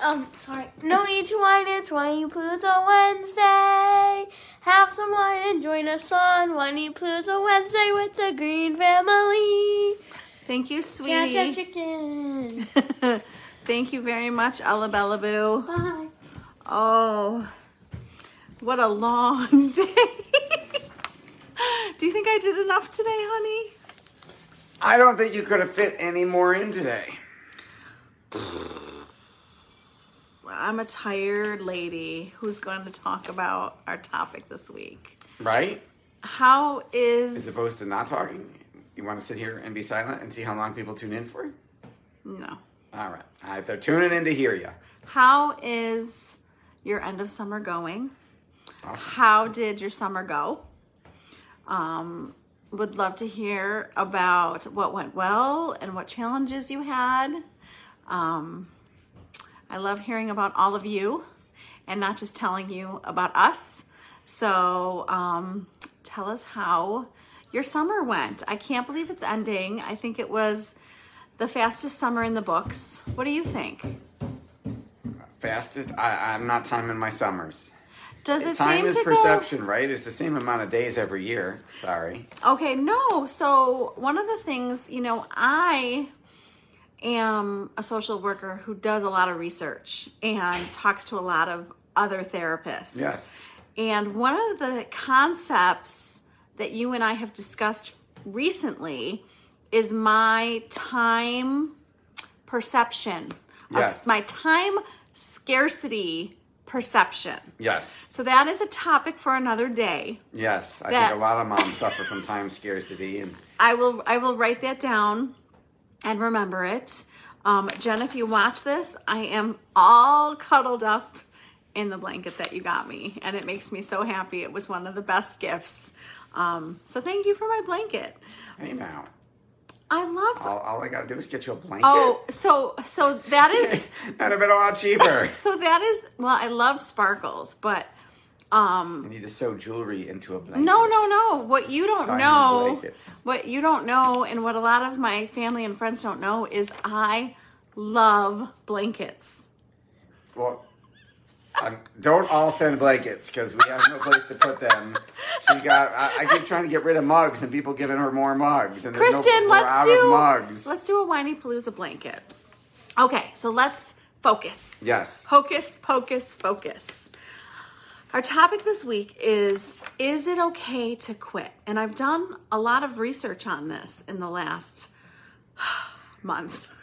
Um, sorry. No need to whine, it's Whinypaluza Wednesday. Have some wine and join us on Whinypaluza Wednesday with the Greene family. Thank you, sweetie. Catch that sweetie. chicken. Thank you very much, Ella Bella Boo. Bye. Oh, what a long day. Do you think I did enough today, honey? I don't think you could have fit any more in today. I'm a tired lady who's going to talk about our topic this week. Right? How is. As opposed to not talking. You want to sit here and be silent and see how long people tune in for? no. All right. All right. They're tuning in to hear you. How is your end of summer going? Awesome. How did your summer go? Um, would love to hear about what went well and what challenges you had. Um, I love hearing about all of you and not just telling you about us. So um, tell us how your summer went. I can't believe it's ending. I think it was the fastest summer in the books. What do you think? Fastest. I, I'm not timing my summers. Does it Time seem is perception, right? It's the same amount of days every year. Sorry. Okay, no. So one of the things, you know, I am a social worker who does a lot of research and talks to a lot of other therapists. Yes. And one of the concepts that you and I have discussed recently is my time perception. Yes. my time scarcity perception. Yes. So that is a topic for another day. Yes. I think a lot of moms suffer from time scarcity and I will I will write that down and remember it. Um, Jen, if you watch this, I am all cuddled up in the blanket that you got me, and it makes me so happy. It was one of the best gifts. Um, so thank you for my blanket. hey now. I love. All, all I gotta do is get you a blanket. Oh, so so that is That'd have been a lot cheaper. so that is well. I love sparkles, but um, I need to sew jewelry into a blanket. No, no, no. What you don't Tiny know, blankets. what you don't know, and what a lot of my family and friends don't know is I love blankets. Well, um, don't all send blankets because we have no place to put them. She got. I, I keep trying to get rid of mugs, and people giving her more mugs. And there's no- Kristen, let's do mugs. let's do a whinypaluza blanket. Okay, so let's focus. Yes. Hocus pocus focus. Our topic this week is Is it okay to quit? And I've done a lot of research on this in the last months.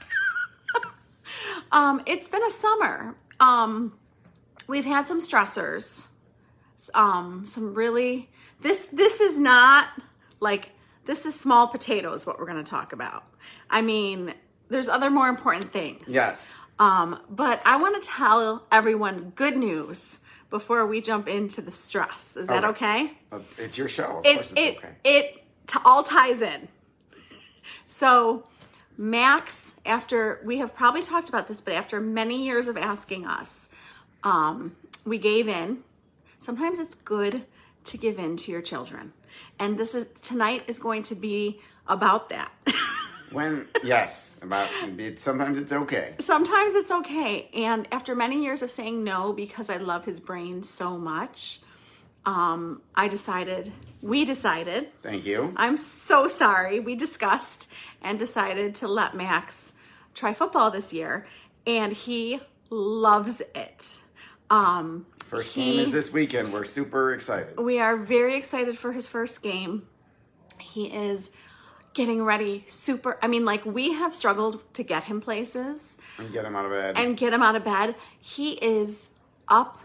um, it's been a summer. Um, we've had some stressors. Um, some really this this is not like this is small potatoes what we're going to talk about. I mean, there's other more important things. Yes. Um, but I want to tell everyone good news before we jump into the stress. Is that okay? Uh, It's your show. Of It course, it's it okay. it t- all ties in. So, Max, after we have probably talked about this, but after many years of asking us, um, we gave in. Sometimes it's good to give in to your children, and this is tonight is going to be about that. When yes, about it, sometimes it's okay. Sometimes it's okay. And after many years of saying no because I love his brain so much, um, I decided, we decided, Thank you. I'm so sorry. We discussed and decided to let Max try football this year, and he loves it. Um, First he- game is this weekend. We're super excited. we are very excited for his first game. He is getting ready super I mean like we have struggled to get him places And get him out of bed. and get him out of bed. He is up.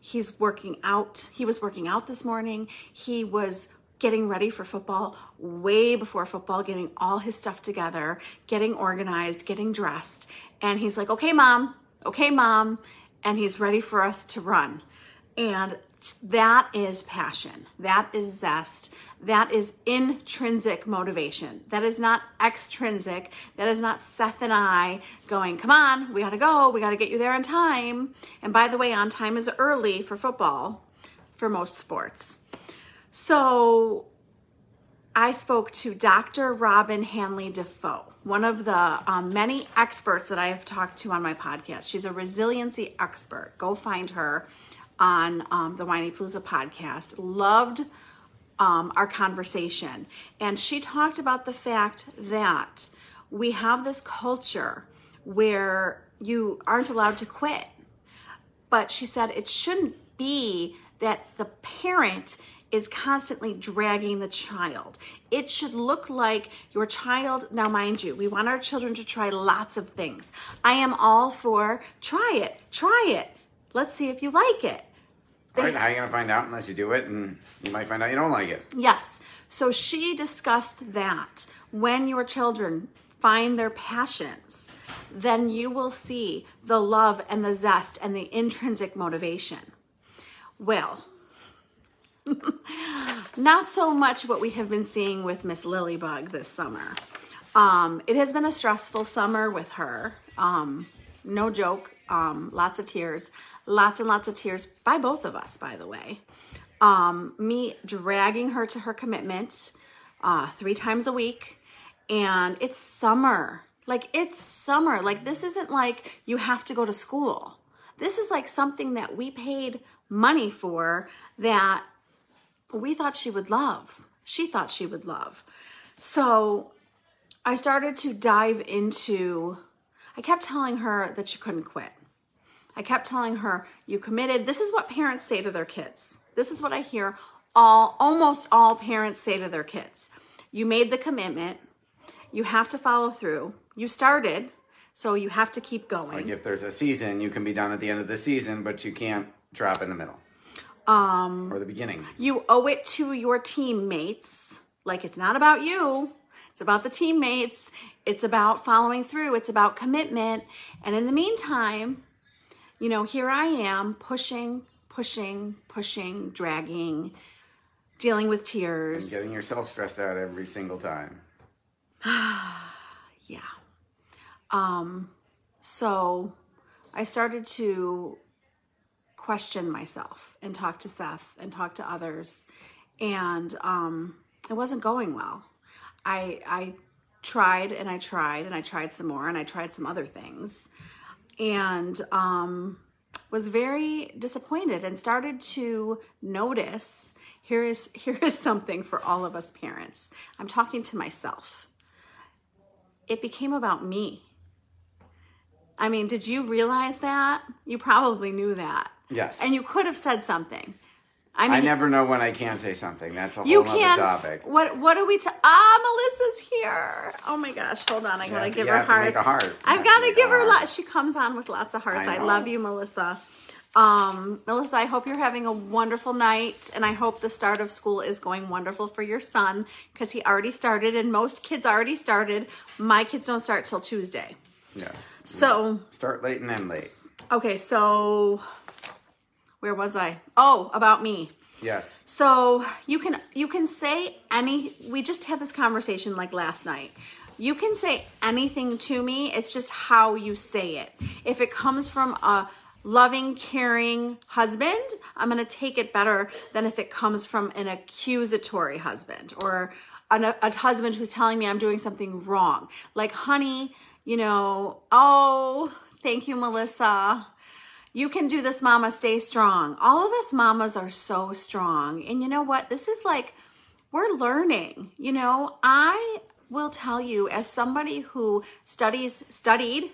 He's working out. He was working out this morning. He was getting ready for football way before football, getting all his stuff together, getting organized, getting dressed. And he's like, okay, mom, okay, mom. And he's ready for us to run. And that is passion. That is zest. That is intrinsic motivation. That is not extrinsic. That is not Seth and I going, come on, we gotta go. We gotta get you there on time. And by the way, on time is early for football for most sports. So I spoke to Dr. Robyn Hanley-Dafoe, one of the um, many experts that I have talked to on my podcast. She's a resiliency expert. Go find her on um, the Whinypaluza podcast. Loved um, our conversation. And she talked about the fact that we have this culture where you aren't allowed to quit but she said it shouldn't be that the parent is constantly dragging the child. It should look like your child, now mind you, we want our children to try lots of things. I am all for try it, try it. Let's see if you like it. All right, how are you gonna find out unless you do it? And you might find out you don't like it. Yes. So she discussed that when your children find their passions, then you will see the love and the zest and the intrinsic motivation. Well, not so much what we have been seeing with Miss Lilybug this summer. Um, it has been a stressful summer with her. Um, no joke. Um, lots of tears, lots and lots of tears by both of us, by the way. Um, me dragging her to her commitment uh, three times a week, and it's summer. Like it's summer. Like this isn't like you have to go to school. This is like something that we paid money for that we thought she would love. She thought she would love. So I started to dive into, I kept telling her that she couldn't quit. I kept telling her, you committed. This is what parents say to their kids. This is what I hear all, almost all parents say to their kids. You made the commitment. You have to follow through. You started, so you have to keep going. Like if there's a season, you can be done at the end of the season, but you can't drop in the middle. Um, or the beginning. you owe it to your teammates. Like it's not about you, it's about the teammates. It's about following through, it's about commitment. And in the meantime, you know, here I am pushing, pushing, pushing, dragging, dealing with tears. Getting yourself stressed out every single time. Yeah. Um, so I started to question myself and talk to Seth and talk to others. And um, it wasn't going well. I, I tried and I tried and I tried some more and I tried some other things and um, was very disappointed and started to notice here is here is something for all of us parents. I'm talking to myself it became about me. I mean, did you realize that? You probably knew that. Yes. And you could have said something. I mean, I never know when I can say something. That's a whole you other topic. What What are we? Ta- ah, Melissa's here. Oh my gosh! Hold on, I gotta to- give her to hearts. heart. I've to gotta give her. Lots. She comes on with lots of hearts. I, I love you, Melissa. Um, Melissa, I hope you're having a wonderful night, and I hope the start of school is going wonderful for your son because he already started, and most kids already started. My kids don't start till Tuesday. Yes. So Start late and end late. Okay, so where was I? Oh, about me. Yes. So you can you can say any we just had this conversation like last night. You can say anything to me. It's just how you say it. If it comes from a loving, caring husband, I'm going to take it better than if it comes from an accusatory husband or a, a husband who's telling me I'm doing something wrong. Like, honey, you know, oh, thank you, Melissa. You can do this, mama. Stay strong. All of us mamas are so strong. And you know what? This is like, we're learning. You know, I will tell you, as somebody who studies, studied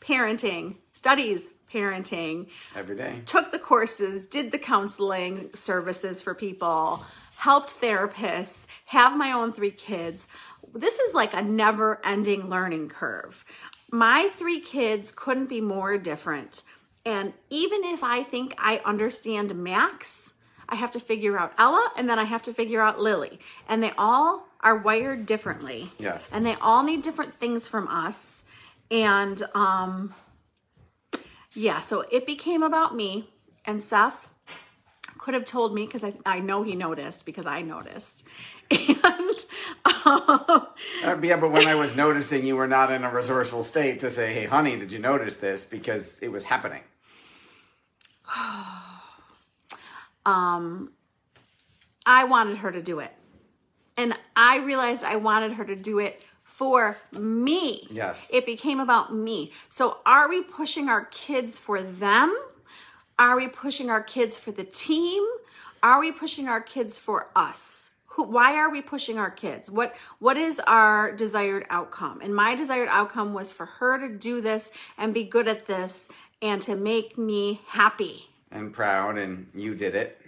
parenting, studies parenting, Every day. took the courses, did the counseling services for people, helped therapists, have my own three kids. This is like a never ending learning curve. My three kids couldn't be more different. And even if I think I understand Max, I have to figure out Ella and then I have to figure out Lily. And they all are wired differently. Yes. And they all need different things from us. And um yeah, so it became about me and Seth could have told me because I, I know he noticed because I noticed. And um, Uh, yeah, but when I was noticing you were not in a resourceful state to say, hey, honey, did you notice this? Because it was happening. Um, I wanted her to do it. And I realized I wanted her to do it for me. Yes. It became about me. So are we pushing our kids for them? Are we pushing our kids for the team? Are we pushing our kids for us? Who, why are we pushing our kids? What what is our desired outcome? And my desired outcome was for her to do this and be good at this and to make me happy. And proud, and you did it.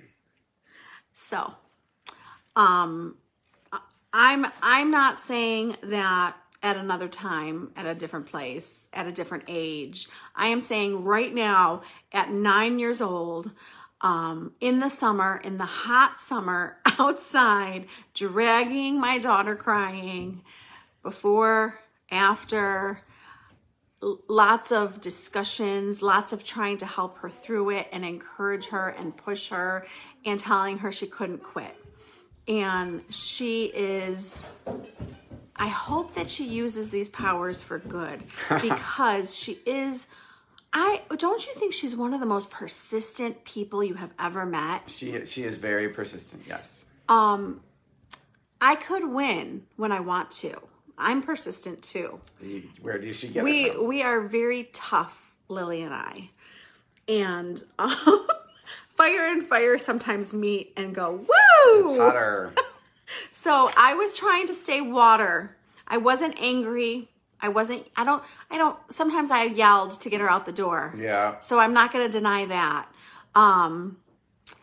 So, um, I'm I'm not saying that at another time, at a different place, at a different age. I am saying right now, at nine years old, um, in the summer, in the hot summer, outside, dragging my daughter crying, before, after, lots of discussions, lots of trying to help her through it and encourage her and push her and telling her she couldn't quit. And she is, I hope that she uses these powers for good because she is. I don't you think she's one of the most persistent people you have ever met? She, she is very persistent, yes. Um I could win when I want to. I'm persistent too. You, where does she get we we are very tough lily and i and um, fire and fire sometimes meet and go woo Hotter. so i was trying to stay water i wasn't angry i wasn't i don't i don't sometimes i yelled to get her out the door Yeah. so i'm not going to deny that um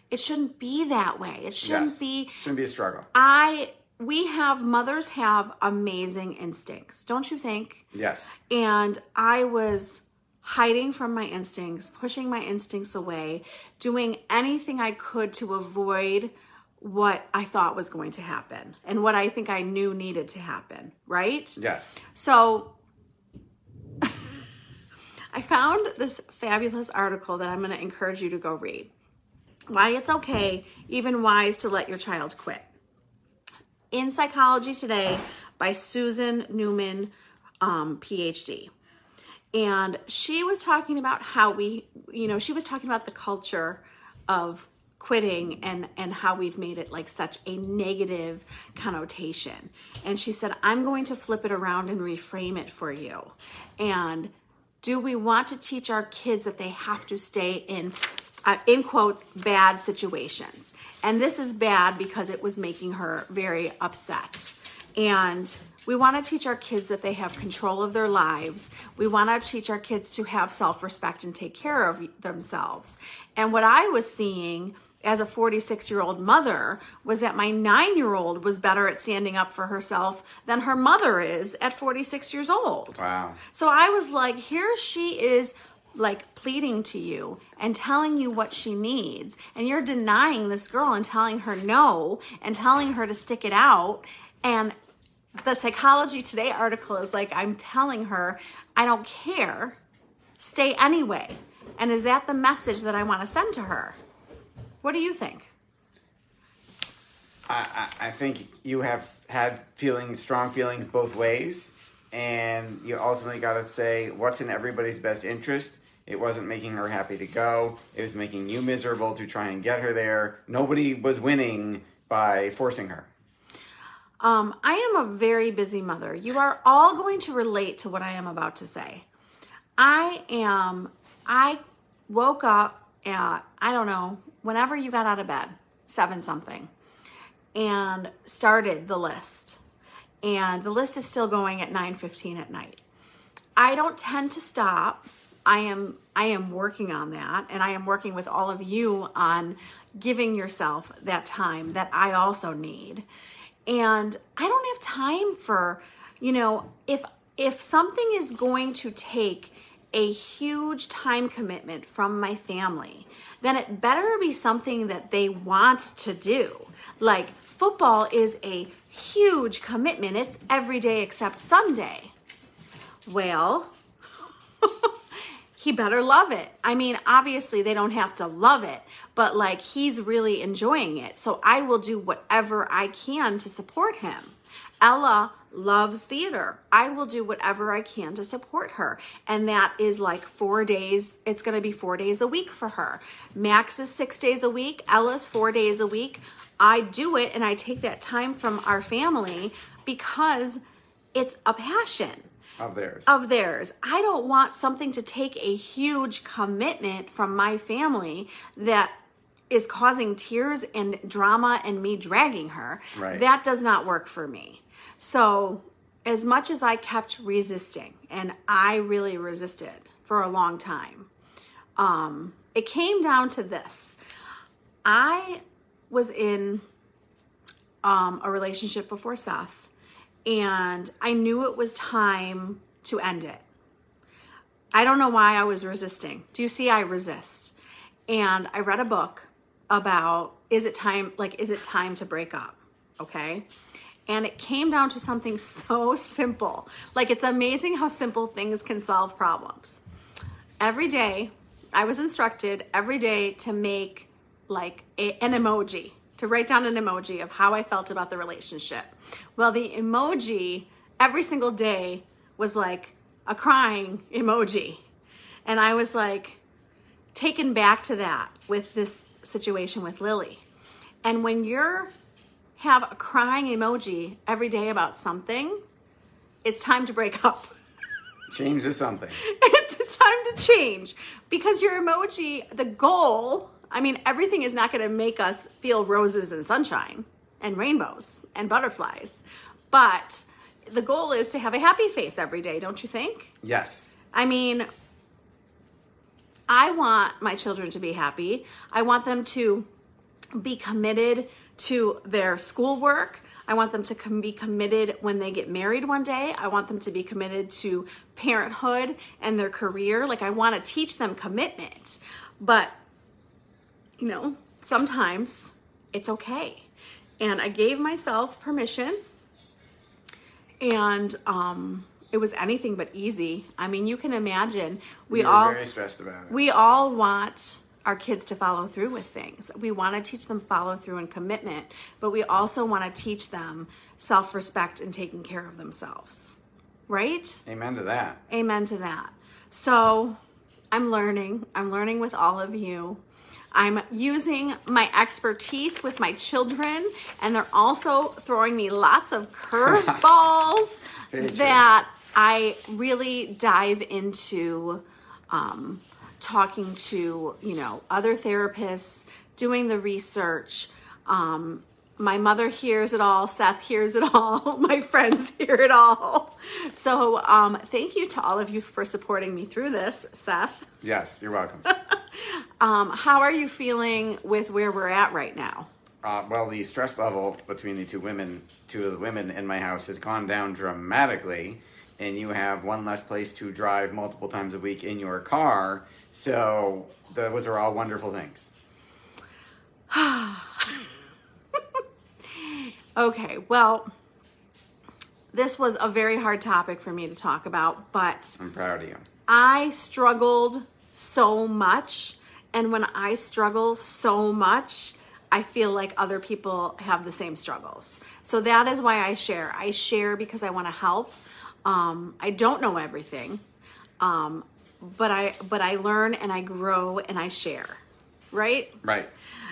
it shouldn't be that way it shouldn't yes. be Shouldn't be a struggle. i we have mothers have amazing instincts don't you think Yes. and I was hiding from my instincts, pushing my instincts away, doing anything I could to avoid what I thought was going to happen and what I think I knew needed to happen, right? Yes. So I found this fabulous article that I'm going to encourage you to go read. Why it's okay, even wise, to let your child quit. In Psychology Today by Susan Newman, um, PhD. And she was talking about how we, you know, she was talking about the culture of quitting and and how we've made it like such a negative connotation. And she said, "I'm going to flip it around and reframe it for you." And do we want to teach our kids that they have to stay in uh, in quotes bad situations. And this is bad because it was making her very upset. And we want to teach our kids that they have control of their lives. We want to teach our kids to have self-respect and take care of themselves. And what i was seeing as a 46 year old mother was that my nine year old was better at standing up for herself than her mother is at 46 years old. Wow. so I was like, here she is like pleading to you and telling you what she needs. And you're denying this girl and telling her no and telling her to stick it out. And the Psychology Today article is like, I'm telling her, I don't care. Stay anyway. And is that the message that I want to send to her? What do you think? I, I, I think you have had feelings, strong feelings both ways, and you ultimately got to say what's in everybody's best interest. It wasn't making her happy to go. It was making you miserable to try and get her there. Nobody was winning by forcing her. Um, I am a very busy mother. You are all going to relate to what I am about to say. I am, I woke up at, I don't know, whenever you got out of bed, seven something, and started the list. And the list is still going at 9:15 at night. I don't tend to stop. I am I am working on that and I am working with all of you on giving yourself that time that I also need. And I don't have time for, you know, if if something is going to take a huge time commitment from my family, then it better be something that they want to do. Like football is a huge commitment. It's every day except Sunday. Well, he better love it. I mean, obviously, they don't have to love it, but like he's really enjoying it. So I will do whatever I can to support him. Ella loves theater. I will do whatever I can to support her. And that is like four days, it's going to be four days a week for her. Max is six days a week, Ella's four days a week. I do it and I take that time from our family because it's a passion Of theirs. of theirs. I don't want something to take a huge commitment from my family that is causing tears and drama and me dragging her. Right. That does not work for me. So, as much as I kept resisting, and I really resisted for a long time, um, it came down to this. I was in um, a relationship before Seth, and I knew it was time to end it. I don't know why I was resisting. Do you see I resist? And I read a book about is it time like is it time to break up? Okay? And it came down to something so simple. Like it's amazing how simple things can solve problems. Every day I was instructed every day to make like a, an emoji, to write down an emoji of how I felt about the relationship. Well, the emoji every single day was like a crying emoji. And I was like taken back to that with this situation with Lily. And when you're have a crying emoji every day about something, it's time to break up. Change to something. it's time to change because your emoji, the goal, I mean, everything is not going to make us feel roses and sunshine and rainbows and butterflies. But the goal is to have a happy face every day, don't you think? Yes. I mean, I want my children to be happy. I want them to be committed to their schoolwork. I want them to com- be committed when they get married one day. I want them to be committed to parenthood and their career. Like, I want to teach them commitment. But, you know, sometimes it's okay. And I gave myself permission and um, it was anything but easy. I mean, you can imagine we all very stressed about it. we all want our kids to follow through with things. We want to teach them follow through and commitment, but we also want to teach them self respect and taking care of themselves. Right? Amen to that. Amen to that. So I'm learning. I'm learning with all of you. I'm using my expertise with my children, and they're also throwing me lots of curveballs that I really dive into um, talking to, you know, other therapists, doing the research. Um, my mother hears it all. Seth hears it all. My friends hear it all. So, um, thank you to all of you for supporting me through this, Seth. Yes, you're welcome. Um, how are you feeling with where we're at right now? uh, well, the stress level between the two women, two of the women in my house, has gone down dramatically, and you have one less place to drive multiple times a week in your car. So those are all wonderful things. Okay, well, this was a very hard topic for me to talk about, but I'm proud of you. I struggled so much. And when I struggle so much, I feel like other people have the same struggles. So that is why I share. I share because I want to help. Um, I don't know everything, um, but I but I learn and I grow and I share. Right. Right.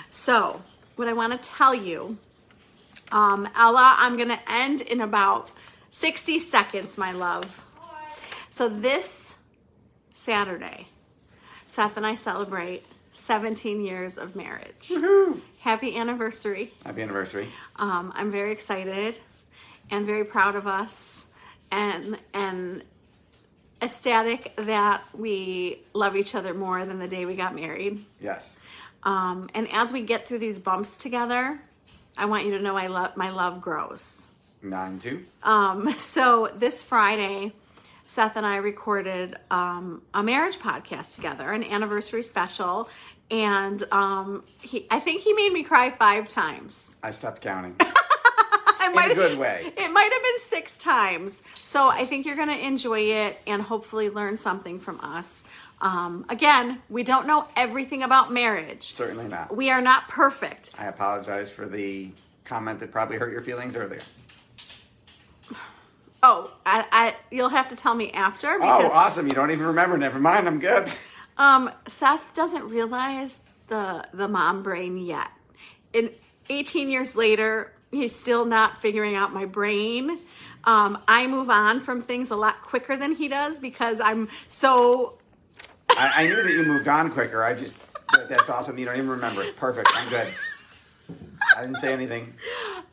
So what I want to tell you Um, Ella, I'm going to end in about 60 seconds, my love. So this Saturday, Seth and I celebrate 17 years of marriage. Happy anniversary. Happy anniversary. Um, I'm very excited and very proud of us and and ecstatic that we love each other more than the day we got married. Yes. Um, and as we get through these bumps together, I want you to know I love my love grows. Nine two. Um, so this Friday, Seth and I recorded um, a marriage podcast together, an anniversary special, and um, he, I think he made me cry five times. I stopped counting. I In a good way. It might have been six times. So I think you're going to enjoy it and hopefully learn something from us. Um, again, we don't know everything about marriage. Certainly not. We are not perfect. I apologize for the comment that probably hurt your feelings earlier. Oh, I, I you'll have to tell me after Oh, awesome. You don't even remember. Never mind. I'm good. um, Seth doesn't realize the the mom brain yet. In 18 years later, he's still not figuring out my brain. Um, I move on from things a lot quicker than he does because I'm so I, I knew that you moved on quicker. I just, that's awesome. You don't even remember it. Perfect. I'm good. I didn't say anything.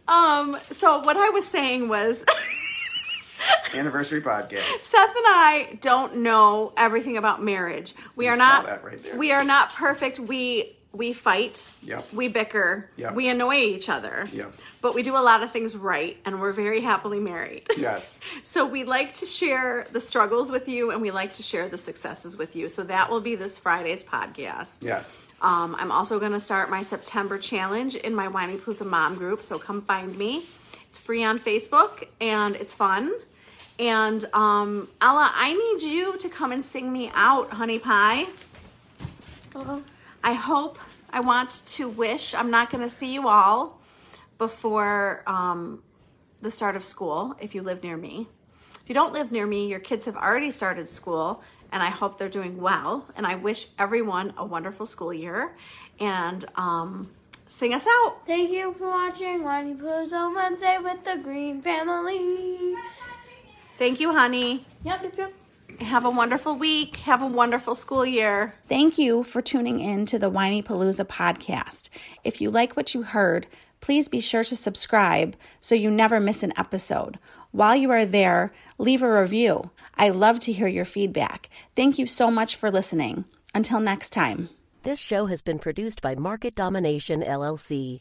um. So what I was saying was. Anniversary podcast. Seth and I don't know everything about marriage. We You are not right we are not perfect. We we fight. Yep. We bicker. Yep. We annoy each other. Yep. But we do a lot of things right and we're very happily married. Yes. So we like to share the struggles with you and we like to share the successes with you. So that will be this Friday's podcast. Yes. Um, I'm also going to start my September challenge in my Whinypaluza Mom group, so come find me. It's free on Facebook and it's fun. And um, Ella, I need you to come and sing me out, Honey Pie. Uh-oh. I hope, I want to wish, I'm not going to see you all before um, the start of school if you live near me. If you don't live near me, your kids have already started school, and I hope they're doing well. And I wish everyone a wonderful school year. And um, sing us out. Thank you for watching Whiny Blues on Wednesday with the Greene Family. Thank you, honey. Yep, yep, yep. Have a wonderful week. Have a wonderful school year. Thank you for tuning in to the Whinypaluza podcast. If you like what you heard, please be sure to subscribe so you never miss an episode. While you are there, leave a review. I love to hear your feedback. Thank you so much for listening. Until next time. This show has been produced by Market Domination LLC.